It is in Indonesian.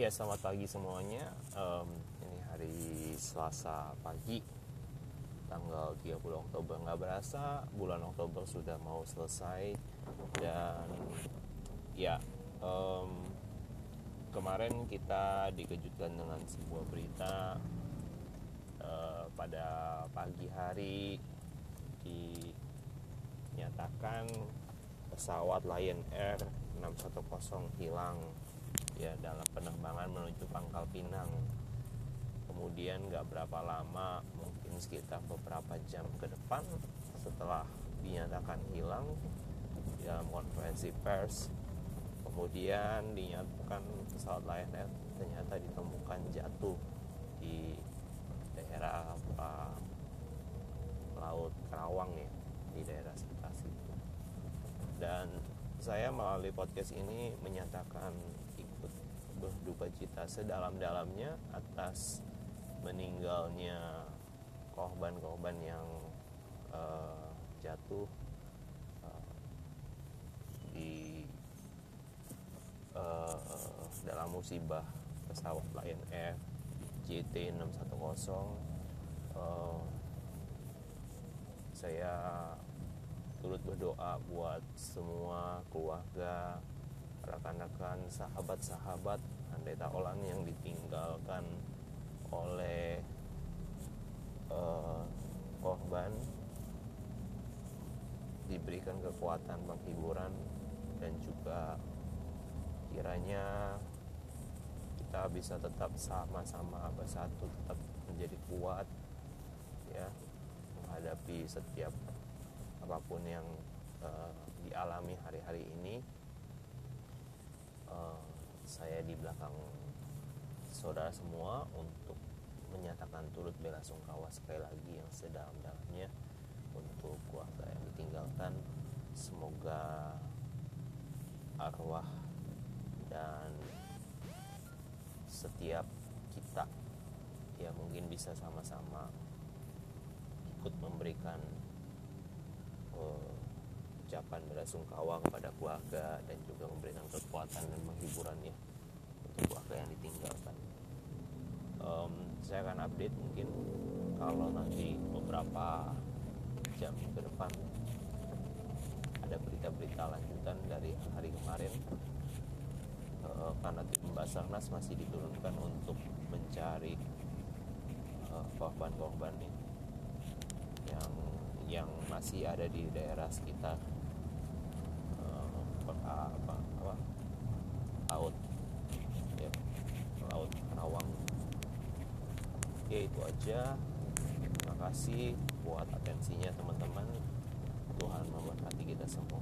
Ya selamat pagi semuanya. Um, Ini hari Selasa pagi Tanggal 30 Oktober. Nggak berasa Bulan Oktober sudah mau selesai. Dan ya um, Kemarin kita dikejutkan dengan sebuah berita uh, Pada pagi hari Dinyatakan pesawat Lion Air 610 hilang ya dalam penerbangan menuju Pangkal Pinang. Kemudian nggak berapa lama mungkin sekitar beberapa jam ke depan setelah dinyatakan hilang dalam konferensi pers. Kemudian dinyatakan pesawat Lion Air ternyata ditemukan jatuh di daerah apa laut Karawang ya di daerah sekitar situ. Dan saya melalui podcast ini menyatakan berduka cita sedalam-dalamnya atas meninggalnya korban-korban yang uh, jatuh uh, di uh, dalam musibah pesawat Lion Air JT 610 uh, saya turut berdoa buat semua keluarga rekan-rekan sahabat-sahabat andai taolan yang ditinggalkan oleh uh, korban diberikan kekuatan penghiburan dan juga kiranya kita bisa tetap sama-sama bersatu tetap menjadi kuat ya menghadapi setiap apa pun yang uh, dialami hari-hari ini saya di belakang saudara semua untuk menyatakan turut bela sungkawa sekali lagi yang sedalam-dalamnya untuk keluarga yang ditinggalkan. Semoga arwah dan setiap kita ya mungkin bisa sama-sama ikut memberikan uh, ucapan belasungkawa kepada keluarga dan juga memberikan kekuatan dan menghiburan ya untuk keluarga yang ditinggalkan. Um, saya akan update mungkin kalau nanti beberapa jam ke depan ada berita-berita lanjutan dari hari kemarin uh, karena tim Basarnas masih diturunkan untuk mencari uh, korban-korban ini yang yang masih ada di daerah sekitar uh, apa, apa laut oke itu aja. Terima kasih buat atensinya teman-teman. Tuhan memberkati kita semua.